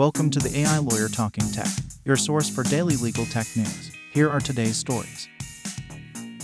Welcome to the AI Lawyer Talking Tech, your source for daily legal tech news. Here are today's stories.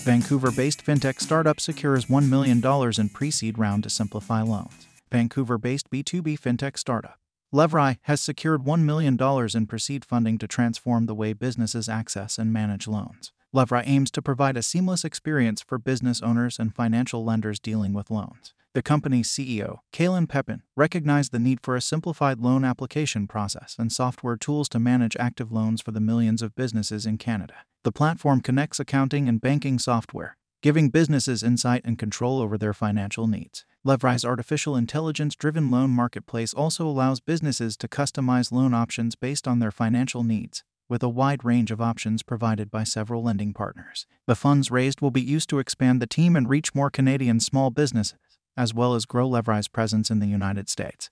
Vancouver based fintech startup secures $1 million in pre seed round to simplify loans. Vancouver based B2B fintech startup Levrai has secured $1 million in pre seed funding to transform the way businesses access and manage loans. Levrai aims to provide a seamless experience for business owners and financial lenders dealing with loans. The company's CEO, Kalen Pepin, recognized the need for a simplified loan application process and software tools to manage active loans for the millions of businesses in Canada. The platform connects accounting and banking software, giving businesses insight and control over their financial needs. Levrai's artificial intelligence driven loan marketplace also allows businesses to customize loan options based on their financial needs, with a wide range of options provided by several lending partners. The funds raised will be used to expand the team and reach more Canadian small businesses as well as grow Levrai's presence in the United States.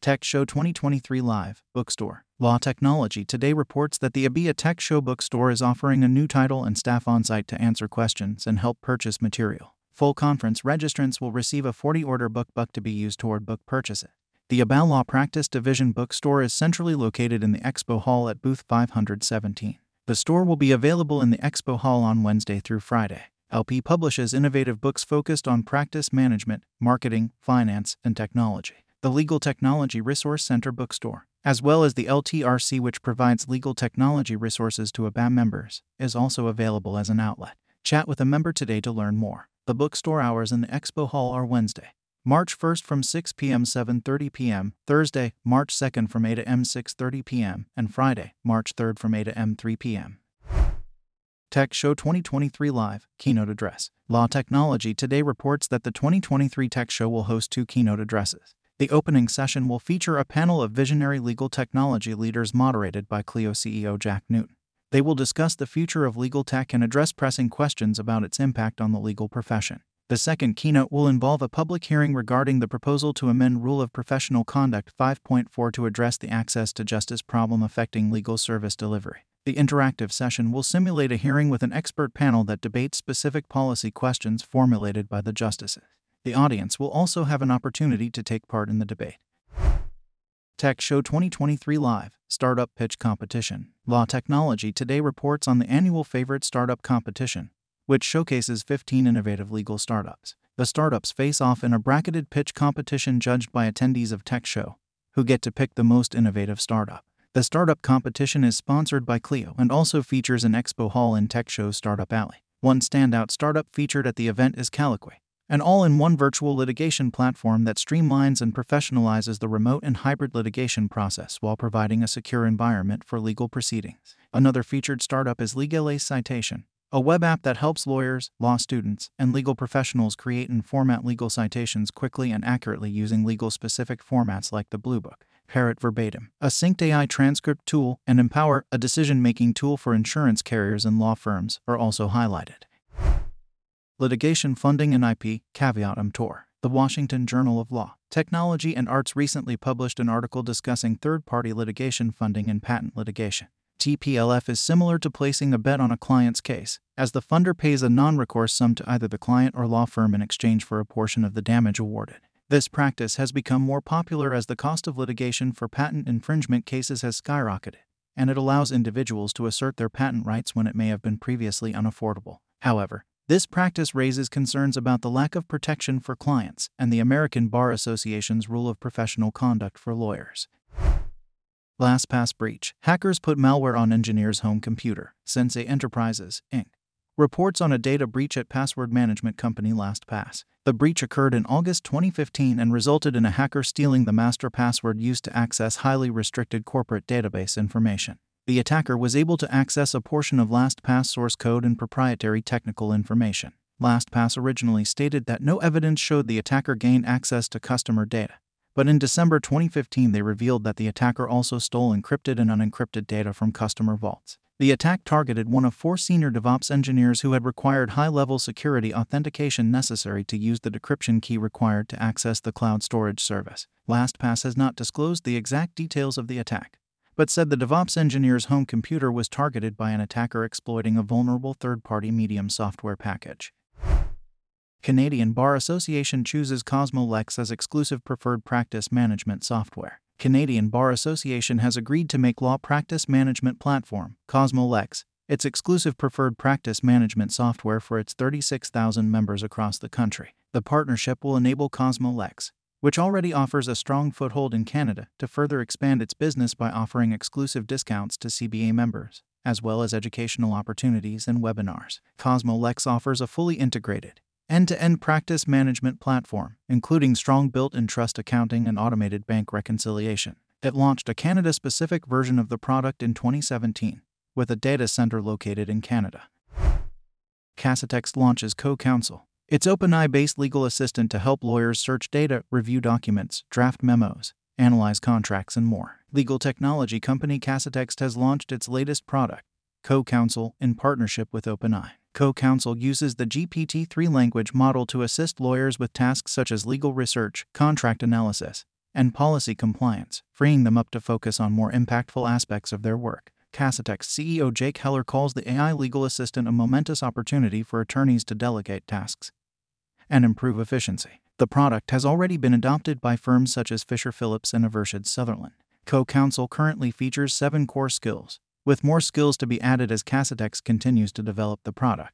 Tech Show 2023 Live Bookstore Law Technology today reports that the ABIA Tech Show Bookstore is offering a new title and staff on site to answer questions and help purchase material. Full conference registrants will receive a 40 order book book to be used toward book purchases. The ABA Law Practice Division bookstore is centrally located in the Expo Hall at booth 517. The store will be available in the Expo Hall on Wednesday through Friday. LP publishes innovative books focused on practice management, marketing, finance, and technology. The Legal Technology Resource Center bookstore, as well as the LTRC, which provides legal technology resources to ABAM members, is also available as an outlet. Chat with a member today to learn more. The bookstore hours in the Expo Hall are Wednesday, March 1st from 6 p.m. 7:30 p.m., Thursday, March 2nd from 8 a.m. 6:30 p.m., and Friday, March 3rd from 8 a.m. 3 p.m. Tech Show 2023 Live Keynote Address. Law Technology Today reports that the 2023 Tech Show will host two keynote addresses. The opening session will feature a panel of visionary legal technology leaders moderated by Clio CEO Jack Newton. They will discuss the future of legal tech and address pressing questions about its impact on the legal profession. The second keynote will involve a public hearing regarding the proposal to amend Rule of Professional Conduct 5.4 to address the access to justice problem affecting legal service delivery. The interactive session will simulate a hearing with an expert panel that debates specific policy questions formulated by the justices. The audience will also have an opportunity to take part in the debate. Tech Show 2023 Live Startup Pitch Competition. Law Technology today reports on the annual Favorite Startup Competition, which showcases 15 innovative legal startups. The startups face off in a bracketed pitch competition judged by attendees of Tech Show, who get to pick the most innovative startup. The startup competition is sponsored by Clio and also features an expo hall in Tech show Startup Alley. One standout startup featured at the event is Caliquay, an all in one virtual litigation platform that streamlines and professionalizes the remote and hybrid litigation process while providing a secure environment for legal proceedings. Another featured startup is Legale Citation, a web app that helps lawyers, law students, and legal professionals create and format legal citations quickly and accurately using legal specific formats like the Bluebook. Parrot Verbatim, a synced AI transcript tool, and Empower, a decision making tool for insurance carriers and law firms, are also highlighted. Litigation Funding and IP, Caveat Emptor. The Washington Journal of Law, Technology and Arts recently published an article discussing third party litigation funding in patent litigation. TPLF is similar to placing a bet on a client's case, as the funder pays a non recourse sum to either the client or law firm in exchange for a portion of the damage awarded. This practice has become more popular as the cost of litigation for patent infringement cases has skyrocketed, and it allows individuals to assert their patent rights when it may have been previously unaffordable. However, this practice raises concerns about the lack of protection for clients and the American Bar Association's rule of professional conduct for lawyers. LastPass breach. Hackers put malware on engineer's home computer. Sensei Enterprises, Inc. Reports on a data breach at password management company LastPass. The breach occurred in August 2015 and resulted in a hacker stealing the master password used to access highly restricted corporate database information. The attacker was able to access a portion of LastPass source code and proprietary technical information. LastPass originally stated that no evidence showed the attacker gained access to customer data. But in December 2015, they revealed that the attacker also stole encrypted and unencrypted data from customer vaults. The attack targeted one of four senior DevOps engineers who had required high level security authentication necessary to use the decryption key required to access the cloud storage service. LastPass has not disclosed the exact details of the attack, but said the DevOps engineer's home computer was targeted by an attacker exploiting a vulnerable third party medium software package. Canadian Bar Association chooses CosmoLex as exclusive preferred practice management software. Canadian Bar Association has agreed to make law practice management platform, CosmoLex, its exclusive preferred practice management software for its 36,000 members across the country. The partnership will enable CosmoLex, which already offers a strong foothold in Canada, to further expand its business by offering exclusive discounts to CBA members, as well as educational opportunities and webinars. CosmoLex offers a fully integrated, end to end practice management platform, including strong built in trust accounting and automated bank reconciliation. It launched a Canada specific version of the product in 2017, with a data center located in Canada. Casetext launches Co Counsel, its OpenAI based legal assistant to help lawyers search data, review documents, draft memos, analyze contracts, and more. Legal technology company Casetext has launched its latest product, Co Counsel, in partnership with OpenAI. Co Counsel uses the GPT 3 language model to assist lawyers with tasks such as legal research, contract analysis, and policy compliance, freeing them up to focus on more impactful aspects of their work. Casetext CEO Jake Heller calls the AI legal assistant a momentous opportunity for attorneys to delegate tasks and improve efficiency. The product has already been adopted by firms such as Fisher Phillips and Eversheds Sutherland. Co Counsel currently features seven core skills, with more skills to be added as Casetext continues to develop the product.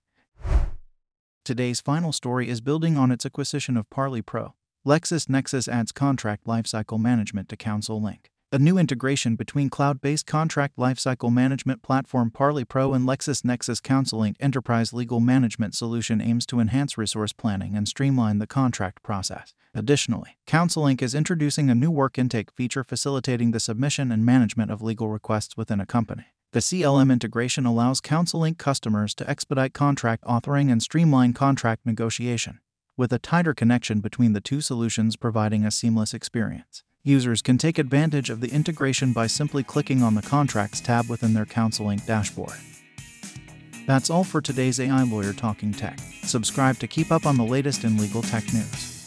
Today's final story is building on its acquisition of Parley Pro. LexisNexis adds contract lifecycle management to CounselLink. A new integration between cloud based contract lifecycle management platform Parley Pro and LexisNexis CounselLink Enterprise Legal Management Solution aims to enhance resource planning and streamline the contract process. Additionally, CounselLink is introducing a new work intake feature facilitating the submission and management of legal requests within a company. The CLM integration allows CounselLink customers to expedite contract authoring and streamline contract negotiation, with a tighter connection between the two solutions providing a seamless experience. Users can take advantage of the integration by simply clicking on the Contracts tab within their CounselLink dashboard. That's all for today's AI Lawyer Talking Tech. Subscribe to keep up on the latest in legal tech news.